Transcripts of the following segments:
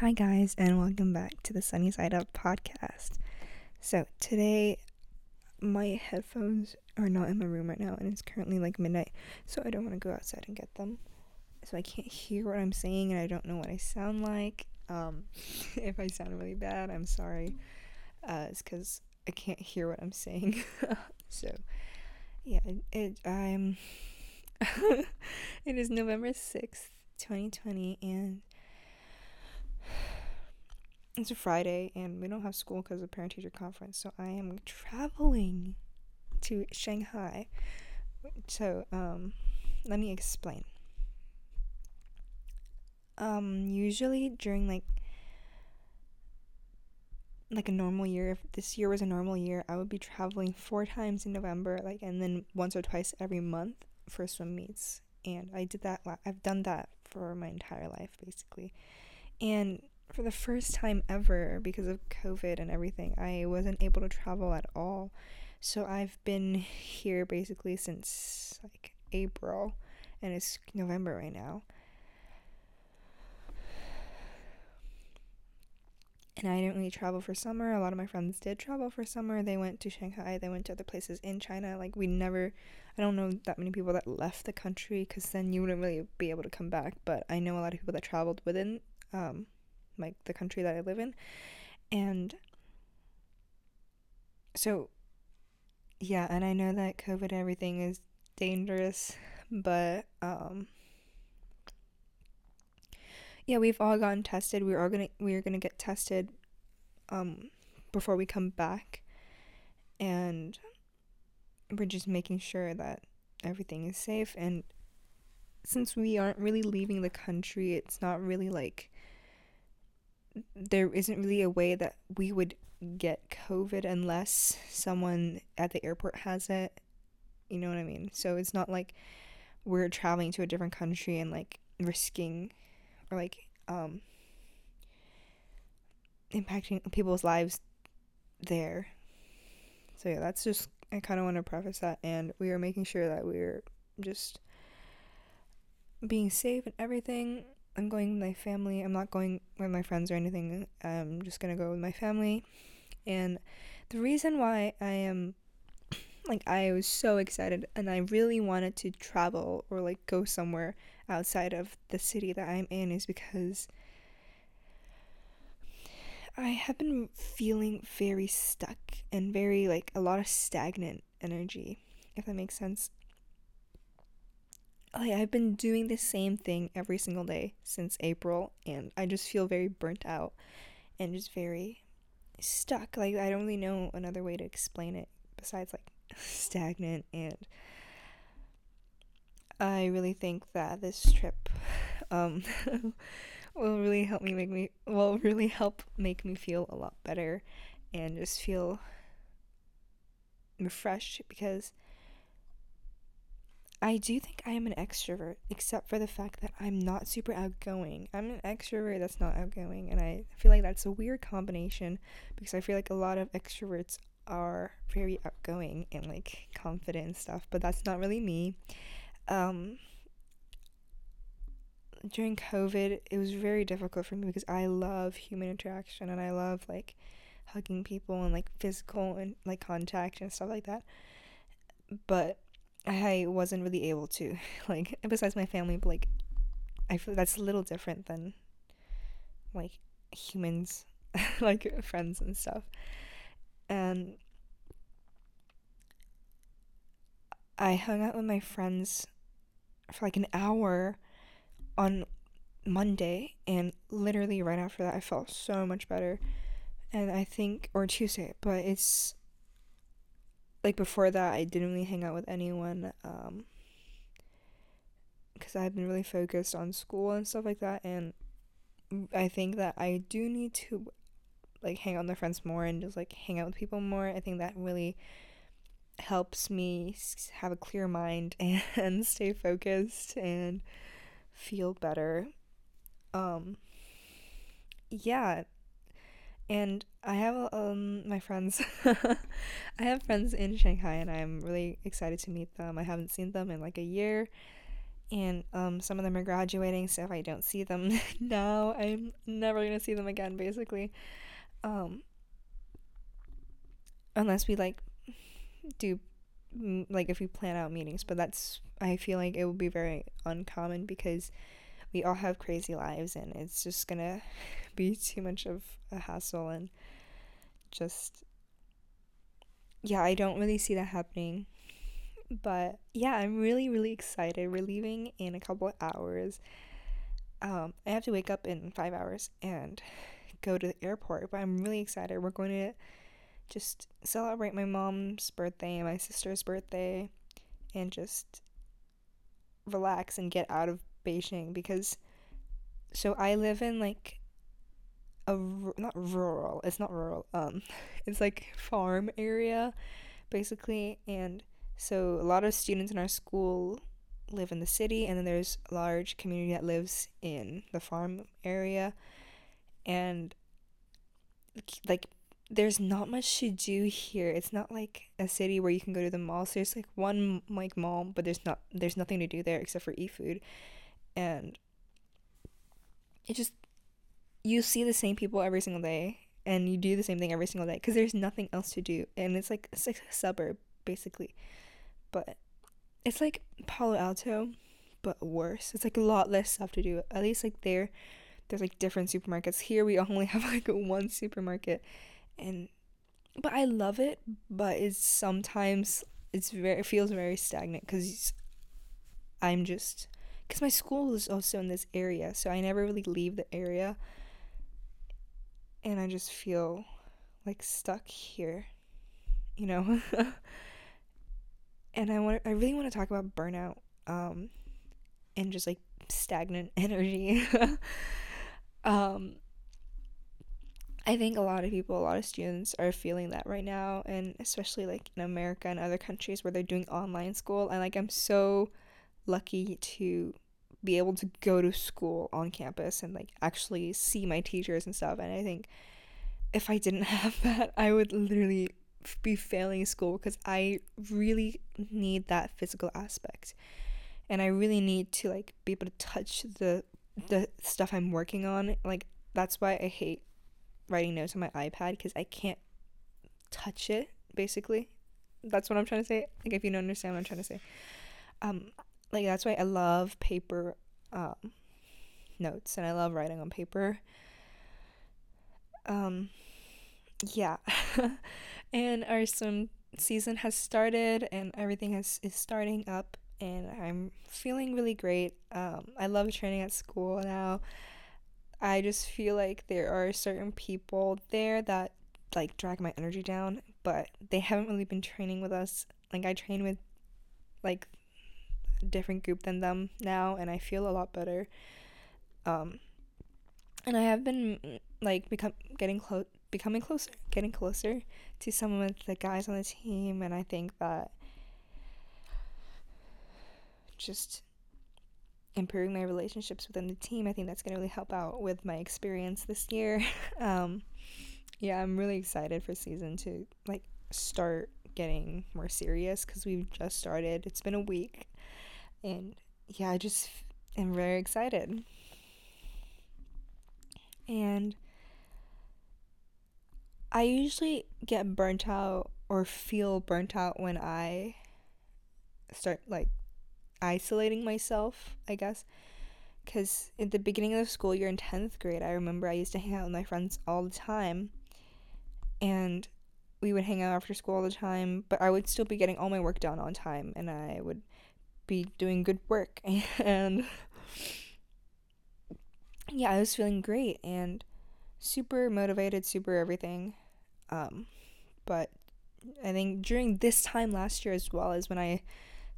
Hi, guys, and welcome back to the Sunny Side Up podcast. So, today my headphones are not in my room right now, and it's currently like midnight, so I don't want to go outside and get them. So, I can't hear what I'm saying, and I don't know what I sound like. Um, if I sound really bad, I'm sorry. Uh, it's because I can't hear what I'm saying. so, yeah, it, it I'm. it is November 6th, 2020, and it's a Friday and we don't have school because of parent teacher conference. So I am traveling to Shanghai. So um, let me explain. Um, usually during like like a normal year, if this year was a normal year, I would be traveling four times in November, like and then once or twice every month for swim meets. And I did that. I've done that for my entire life, basically. And for the first time ever because of COVID and everything, I wasn't able to travel at all. So I've been here basically since like April and it's November right now. And I didn't really travel for summer. A lot of my friends did travel for summer. They went to Shanghai, they went to other places in China. Like, we never, I don't know that many people that left the country because then you wouldn't really be able to come back. But I know a lot of people that traveled within um, like the country that I live in. And so yeah, and I know that COVID everything is dangerous, but um yeah, we've all gotten tested. We are all gonna we are gonna get tested um before we come back. And we're just making sure that everything is safe and since we aren't really leaving the country, it's not really like there isn't really a way that we would get COVID unless someone at the airport has it. You know what I mean? So it's not like we're traveling to a different country and like risking or like um impacting people's lives there. So yeah, that's just I kind of want to preface that and we are making sure that we're just being safe and everything I'm going with my family. I'm not going with my friends or anything. I'm just gonna go with my family. And the reason why I am like I was so excited and I really wanted to travel or like go somewhere outside of the city that I'm in is because I have been feeling very stuck and very like a lot of stagnant energy, if that makes sense like I've been doing the same thing every single day since April and I just feel very burnt out and just very stuck. Like I don't really know another way to explain it besides like stagnant and I really think that this trip um will really help me make me will really help make me feel a lot better and just feel refreshed because I do think I am an extrovert, except for the fact that I'm not super outgoing. I'm an extrovert that's not outgoing, and I feel like that's a weird combination because I feel like a lot of extroverts are very outgoing and like confident and stuff, but that's not really me. Um, during COVID, it was very difficult for me because I love human interaction and I love like hugging people and like physical and like contact and stuff like that. But I wasn't really able to like besides my family, but like I feel that's a little different than like humans, like friends and stuff. And I hung out with my friends for like an hour on Monday, and literally right after that, I felt so much better. And I think, or Tuesday, but it's like before that I didn't really hang out with anyone um because I've been really focused on school and stuff like that and I think that I do need to like hang out with my friends more and just like hang out with people more. I think that really helps me have a clear mind and stay focused and feel better. Um yeah, and I have um my friends. I have friends in Shanghai, and I'm really excited to meet them. I haven't seen them in like a year, and um, some of them are graduating. So if I don't see them now, I'm never gonna see them again, basically. Um, unless we like do like if we plan out meetings, but that's I feel like it would be very uncommon because we all have crazy lives and it's just gonna be too much of a hassle and just yeah, I don't really see that happening. But yeah, I'm really, really excited. We're leaving in a couple of hours. Um, I have to wake up in five hours and go to the airport, but I'm really excited. We're going to just celebrate my mom's birthday and my sister's birthday and just relax and get out of Beijing because so I live in like a not rural it's not rural um it's like farm area basically and so a lot of students in our school live in the city and then there's a large community that lives in the farm area and like there's not much to do here. It's not like a city where you can go to the mall. So there's like one like mall, but there's not there's nothing to do there except for eat food. And it just you see the same people every single day and you do the same thing every single day because there's nothing else to do and it's like it's like a suburb basically. But it's like palo alto but worse. It's like a lot less stuff to do. At least like there there's like different supermarkets. Here we only have like one supermarket and but i love it but it's sometimes it's very it feels very stagnant because i'm just because my school is also in this area so i never really leave the area and I just feel like stuck here, you know. and I want I really want to talk about burnout um and just like stagnant energy. um I think a lot of people, a lot of students are feeling that right now and especially like in America and other countries where they're doing online school and like I'm so lucky to be able to go to school on campus and like actually see my teachers and stuff. And i think if i didn't have that i would literally be failing school because i really need that physical aspect. And i really need to like be able to touch the the stuff i'm working on. Like that's why i hate writing notes on my ipad because i can't touch it basically. That's what i'm trying to say. Like if you don't understand what i'm trying to say. Um like that's why I love paper um, notes and I love writing on paper. Um, yeah, and our swim season has started and everything has is starting up and I'm feeling really great. Um, I love training at school now. I just feel like there are certain people there that like drag my energy down, but they haven't really been training with us. Like I train with like different group than them now and I feel a lot better. Um and I have been like become getting close becoming closer, getting closer to some of the guys on the team and I think that just improving my relationships within the team, I think that's going to really help out with my experience this year. um yeah, I'm really excited for season to like start getting more serious cuz we've just started. It's been a week and yeah, I just am very excited. And I usually get burnt out or feel burnt out when I start like isolating myself, I guess. Because at the beginning of the school year in 10th grade, I remember I used to hang out with my friends all the time. And we would hang out after school all the time, but I would still be getting all my work done on time and I would be doing good work. And yeah i was feeling great and super motivated super everything. Um but i think during this time last year as well is when i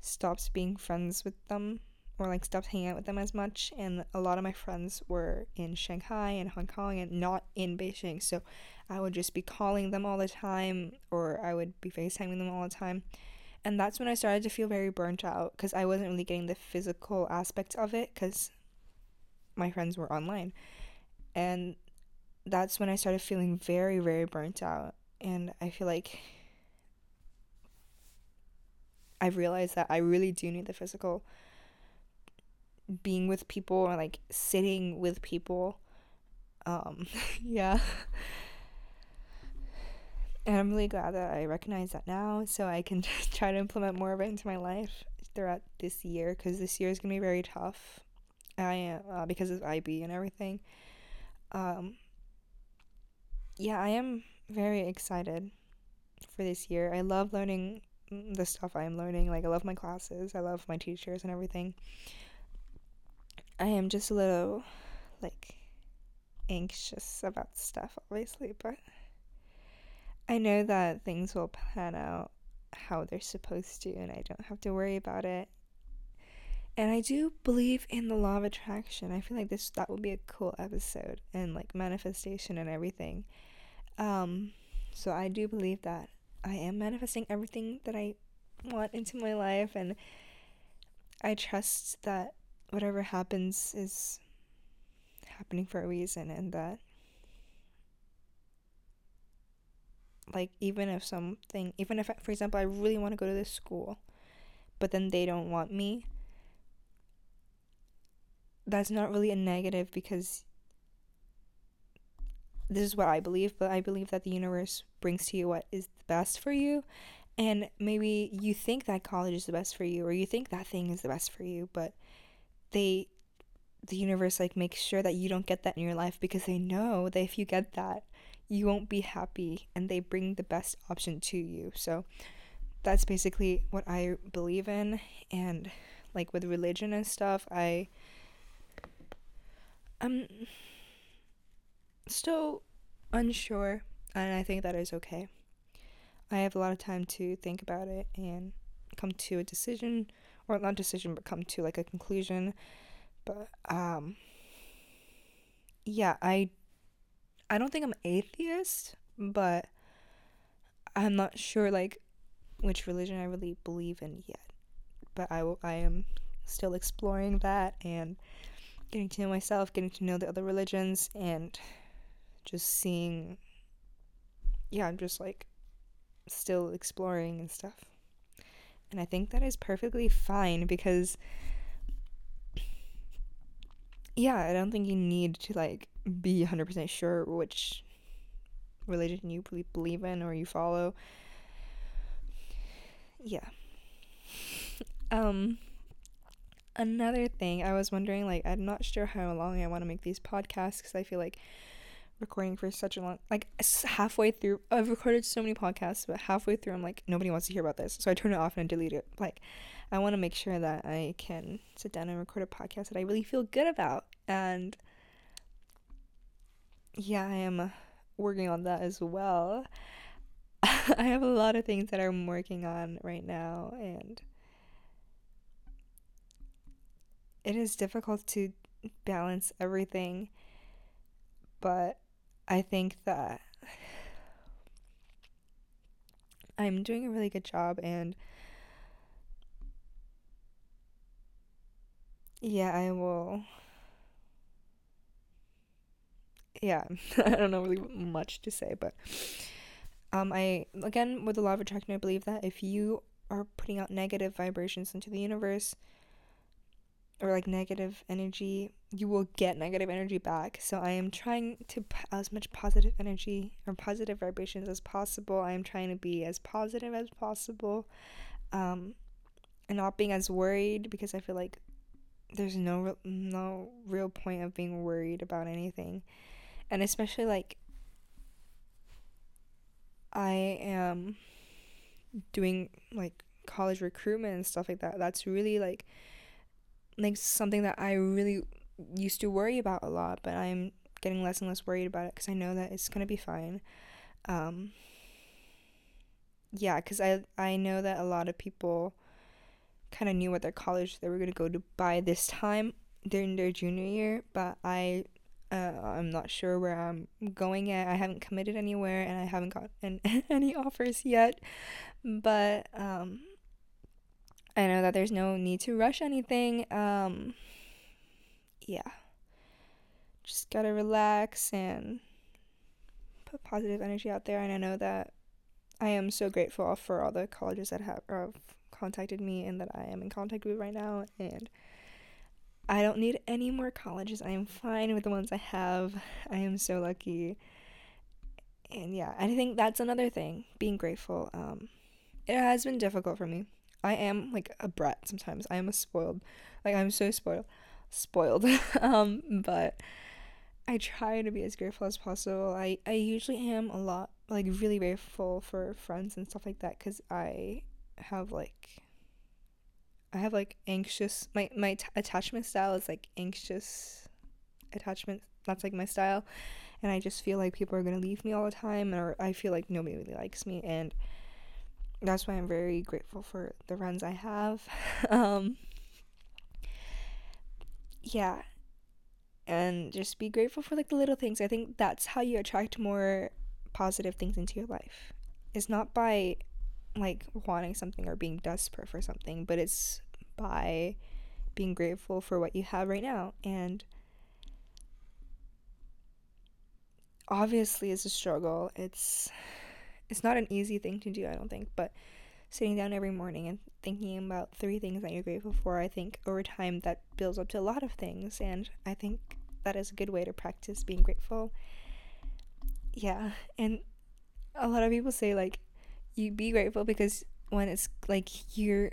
stopped being friends with them or like stopped hanging out with them as much. And a lot of my friends were in shanghai and hong kong and not in beijing. So i would just be calling them all the time or i would be facetiming them all the time and that's when I started to feel very burnt out because I wasn't really getting the physical aspect of it because my friends were online. And that's when I started feeling very, very burnt out. And I feel like I've realized that I really do need the physical being with people or like sitting with people. Um, yeah. And I'm really glad that I recognize that now so I can try to implement more of it into my life throughout this year because this year is going to be very tough. I uh, because of IB and everything. Um, yeah, I am very excited for this year. I love learning the stuff I am learning. Like, I love my classes, I love my teachers and everything. I am just a little, like, anxious about stuff, obviously, but I know that things will pan out how they're supposed to, and I don't have to worry about it. And I do believe in the law of attraction. I feel like this that would be a cool episode and like manifestation and everything. Um, so I do believe that I am manifesting everything that I want into my life, and I trust that whatever happens is happening for a reason, and that like even if something even if for example I really want to go to this school but then they don't want me that's not really a negative because this is what I believe, but I believe that the universe brings to you what is the best for you. And maybe you think that college is the best for you or you think that thing is the best for you, but they the universe like makes sure that you don't get that in your life because they know that if you get that, you won't be happy and they bring the best option to you. So that's basically what I believe in and like with religion and stuff, I I'm still unsure, and I think that is okay. I have a lot of time to think about it and come to a decision, or not decision, but come to like a conclusion. But um, yeah, I I don't think I'm atheist, but I'm not sure like which religion I really believe in yet. But I, I am still exploring that and getting to know myself, getting to know the other religions, and just seeing. Yeah, I'm just like still exploring and stuff. And I think that is perfectly fine because. Yeah, I don't think you need to like be 100% sure which religion you believe in or you follow. Yeah. um another thing i was wondering like i'm not sure how long i want to make these podcasts because i feel like recording for such a long like halfway through i've recorded so many podcasts but halfway through i'm like nobody wants to hear about this so i turn it off and delete it like i want to make sure that i can sit down and record a podcast that i really feel good about and yeah i am uh, working on that as well. I have a lot of things that i'm working on right now and it is difficult to balance everything, but I think that I'm doing a really good job and yeah, I will yeah, I don't know really much to say, but um I again with the law of attraction I believe that if you are putting out negative vibrations into the universe, or like negative energy, you will get negative energy back. So I am trying to put as much positive energy or positive vibrations as possible. I am trying to be as positive as possible, um, and not being as worried because I feel like there's no no real point of being worried about anything, and especially like I am doing like college recruitment and stuff like that. That's really like like something that I really used to worry about a lot, but I'm getting less and less worried about it because I know that it's gonna be fine. Um, yeah, because I I know that a lot of people kind of knew what their college they were gonna go to by this time during their junior year, but I uh, I'm not sure where I'm going yet. I haven't committed anywhere and I haven't gotten any offers yet. But um, I know that there's no need to rush anything. Um, yeah. Just gotta relax and put positive energy out there. And I know that I am so grateful for all the colleges that have, have contacted me and that I am in contact with right now. And I don't need any more colleges. I am fine with the ones I have. I am so lucky. And yeah, I think that's another thing, being grateful. Um it has been difficult for me. I am like a brat sometimes. I am a spoiled. Like I'm so spoiled. Spoiled. um but I try to be as grateful as possible. I I usually am a lot like really grateful for friends and stuff like that cuz I have like I have like anxious my my t- attachment style is like anxious attachment. That's like my style, and I just feel like people are gonna leave me all the time, or I feel like nobody really likes me, and that's why I'm very grateful for the friends I have. um, yeah, and just be grateful for like the little things. I think that's how you attract more positive things into your life. It's not by like wanting something or being desperate for something, but it's by being grateful for what you have right now. And obviously it's a struggle. It's it's not an easy thing to do, I don't think, but sitting down every morning and thinking about three things that you're grateful for, I think over time that builds up to a lot of things and I think that is a good way to practice being grateful. Yeah, and a lot of people say like you be grateful because when it's like you're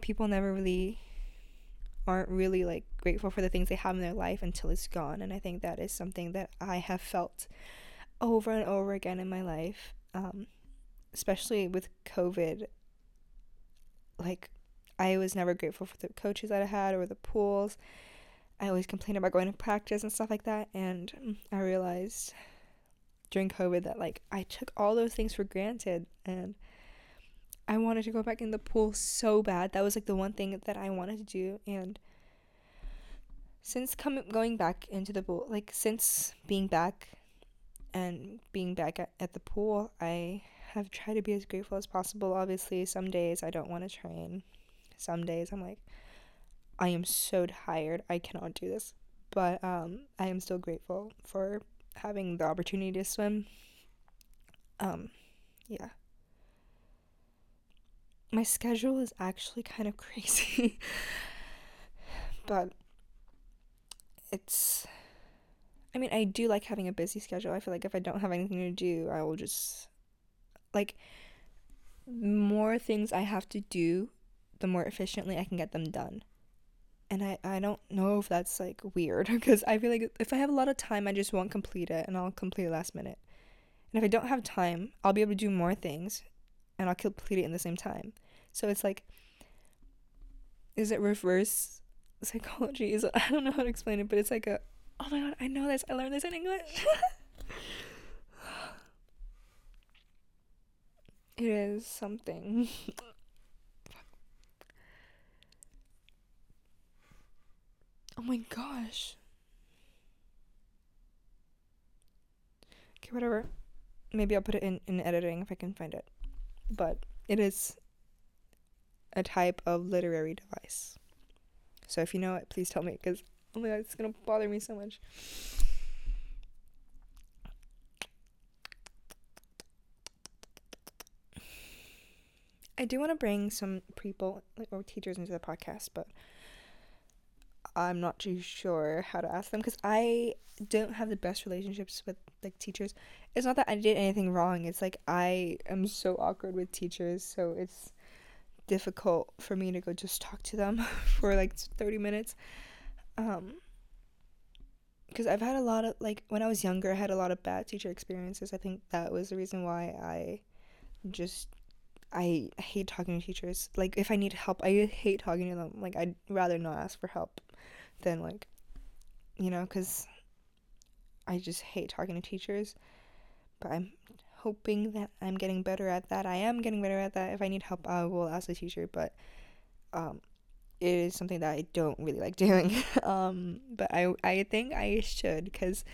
people never really aren't really like grateful for the things they have in their life until it's gone. And i think that is something that i have felt over and over again in my life um, especially with covid. Like i was never grateful for the coaches that i had or the pools. I always complained about going to practice and stuff like that. And i realized during COVID that like I took all those things for granted and I wanted to go back in the pool so bad. That was like the one thing that I wanted to do and since coming going back into the pool, like since being back and being back at, at the pool, I have tried to be as grateful as possible. Obviously, some days I don't want to train. Some days I'm like I am so tired. I cannot do this. But um I am still grateful for having the opportunity to swim. Um, yeah. My schedule is actually kind of crazy. but it's I mean, I do like having a busy schedule. I feel like if I don't have anything to do, I will just like more things I have to do, the more efficiently I can get them done and I, I don't know if that's like weird because I feel like if I have a lot of time, I just won't complete it and I'll complete it last minute. And if I don't have time, I'll be able to do more things and I'll complete it in the same time. So it's like, is it reverse psychology? Is it, I don't know how to explain it, but it's like a, oh my god, I know this. I learned this in English. it is something. Oh my gosh. Okay, whatever. Maybe I'll put it in, in editing if I can find it. But it is a type of literary device. So if you know it, please tell me because oh my god, it's gonna bother me so much. I do want to bring some people like or teachers into the podcast, but I'm not too sure how to ask them because I don't have the best relationships with like teachers. It's not that I did anything wrong. It's like I am so awkward with teachers, so it's difficult for me to go just talk to them for like 30 minutes. Um because I've had a lot of like when I was younger, I had a lot of bad teacher experiences. I think that was the reason why I just I hate talking to teachers. Like if I need help, I hate talking to them. Like I'd rather not ask for help than like you know cuz I just hate talking to teachers. But I'm hoping that I'm getting better at that. I am getting better at that. If I need help, I will ask the teacher, but um it is something that I don't really like doing. um but I I think I should cuz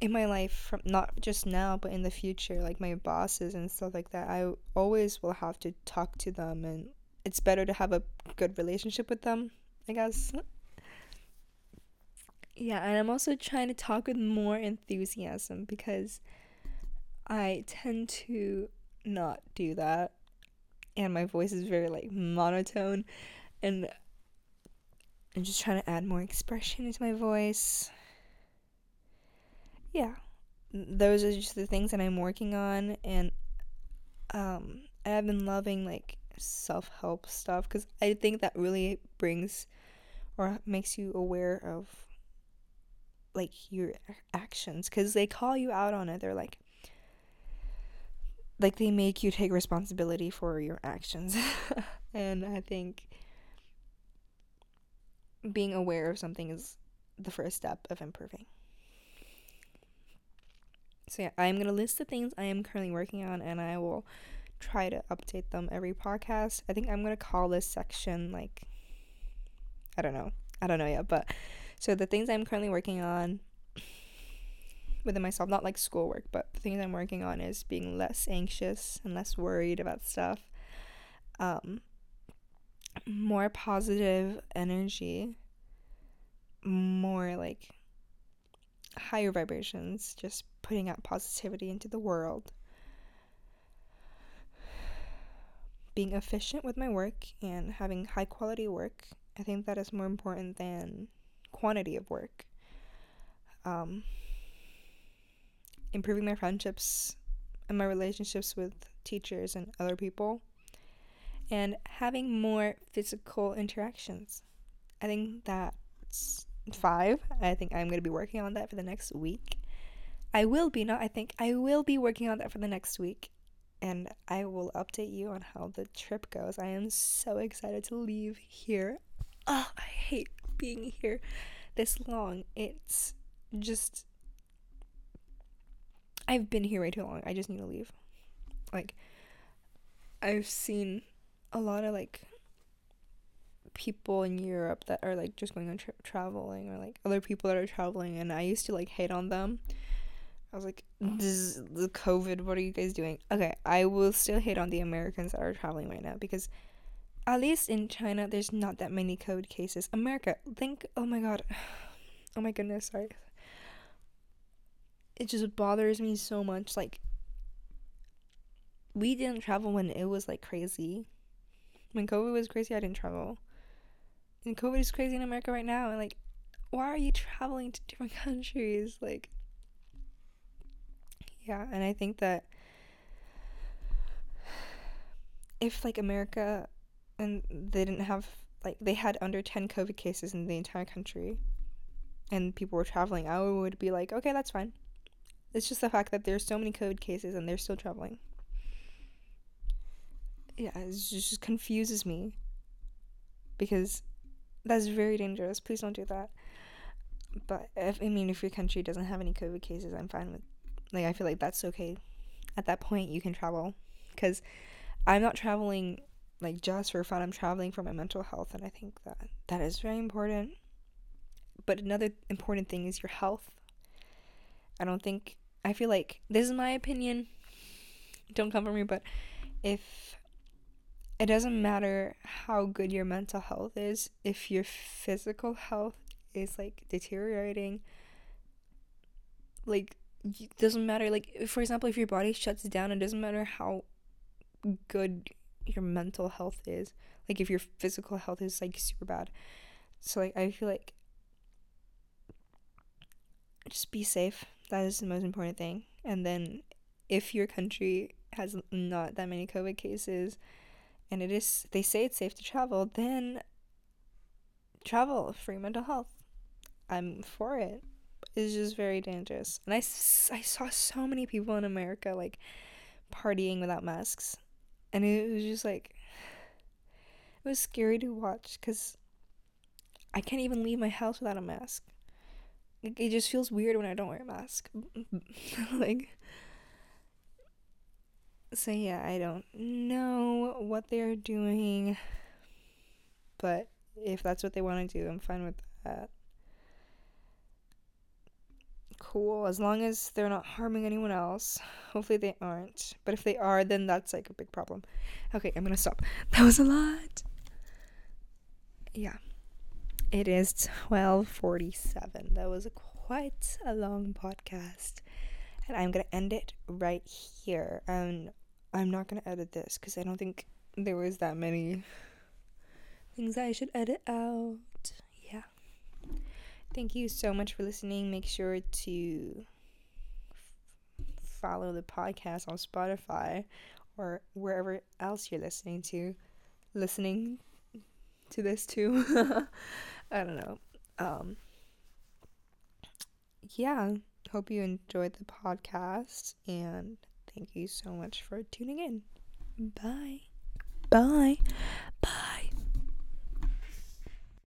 in my life from not just now but in the future like my bosses and stuff like that i always will have to talk to them and it's better to have a good relationship with them i guess yeah and i'm also trying to talk with more enthusiasm because i tend to not do that and my voice is very like monotone and I'm just trying to add more expression into my voice. Yeah. Those are just the things that I'm working on and um I've been loving like self-help stuff cuz I think that really brings or makes you aware of like your actions cuz they call you out on it. They're like like they make you take responsibility for your actions. and I think being aware of something is the first step of improving. So yeah, I'm gonna list the things I am currently working on, and I will try to update them every podcast. I think I'm gonna call this section like I don't know, I don't know yet, but so the things I'm currently working on within myself, not like schoolwork, but the things I'm working on is being less anxious and less worried about stuff. Um, more positive energy, more like higher vibrations, just putting out positivity into the world. Being efficient with my work and having high quality work, I think that is more important than quantity of work. Um, improving my friendships and my relationships with teachers and other people, and having more physical interactions. I think that's five. I think I'm going to be working on that for the next week. I will be, not I think, I will be working on that for the next week. And I will update you on how the trip goes. I am so excited to leave here. Oh, I hate being here this long. It's just I've been here way too long. I just need to leave. Like, I've seen a lot of like people in Europe that are like just going on trip traveling or like other people that are traveling, and I used to like hate on them. I was like, this is the COVID. What are you guys doing? Okay, I will still hate on the Americans that are traveling right now because at least in China, there's not that many COVID cases. America, think, oh my god, oh my goodness, sorry it just bothers me so much. Like, we didn't travel when it was like crazy. When COVID was crazy, I didn't travel. And COVID is crazy in America right now. And like, why are you traveling to different countries? Like, yeah. And I think that if like America and they didn't have like they had under 10 covid cases in the entire country and people were traveling i would be like okay that's fine it's just the fact that there's so many covid cases and they're still traveling. Yeah, it just confuses me. Because that's very dangerous. Please don't do that. But if I mean if your country doesn't have any COVID cases, I'm fine with like I feel like that's okay. At that point you can travel cuz I'm not traveling like just for fun. I'm traveling for my mental health and I think that that is very important. But another important thing is your health. I don't think I feel like this is my opinion. Don't come for me, but if it doesn't matter how good your mental health is, if your physical health is like deteriorating, like it doesn't matter like for example if your body shuts down it doesn't matter how good your mental health is like if your physical health is like super bad so like i feel like just be safe that is the most important thing. And then if your country has not that many COVID cases and it is, they say it's safe to travel, then travel your mental health. I'm for it. It's just very dangerous. And I, I saw so many people in America like partying without masks. And it was just like, it was scary to watch because I can't even leave my house without a mask it just feels weird when I don't wear a mask. like, so yeah, I don't know what they're doing, but if that's what they want to do, I'm fine with that. Cool, as long as they're not harming anyone else. Hopefully they aren't. But if they are, then that's like a big problem. Okay, I'm gonna stop. That was a lot. Yeah. It is 12:47. That was a quite a long podcast. And I'm going to end it right here. And I'm not going to edit this cuz I don't think there was that many things I should edit out. Thank you so much for listening. Make sure to f- follow the podcast on Spotify or wherever else you're listening to. Listening to this too. I don't know. Um, yeah, hope you enjoyed the podcast and thank you so much for tuning in. Bye. Bye. Bye.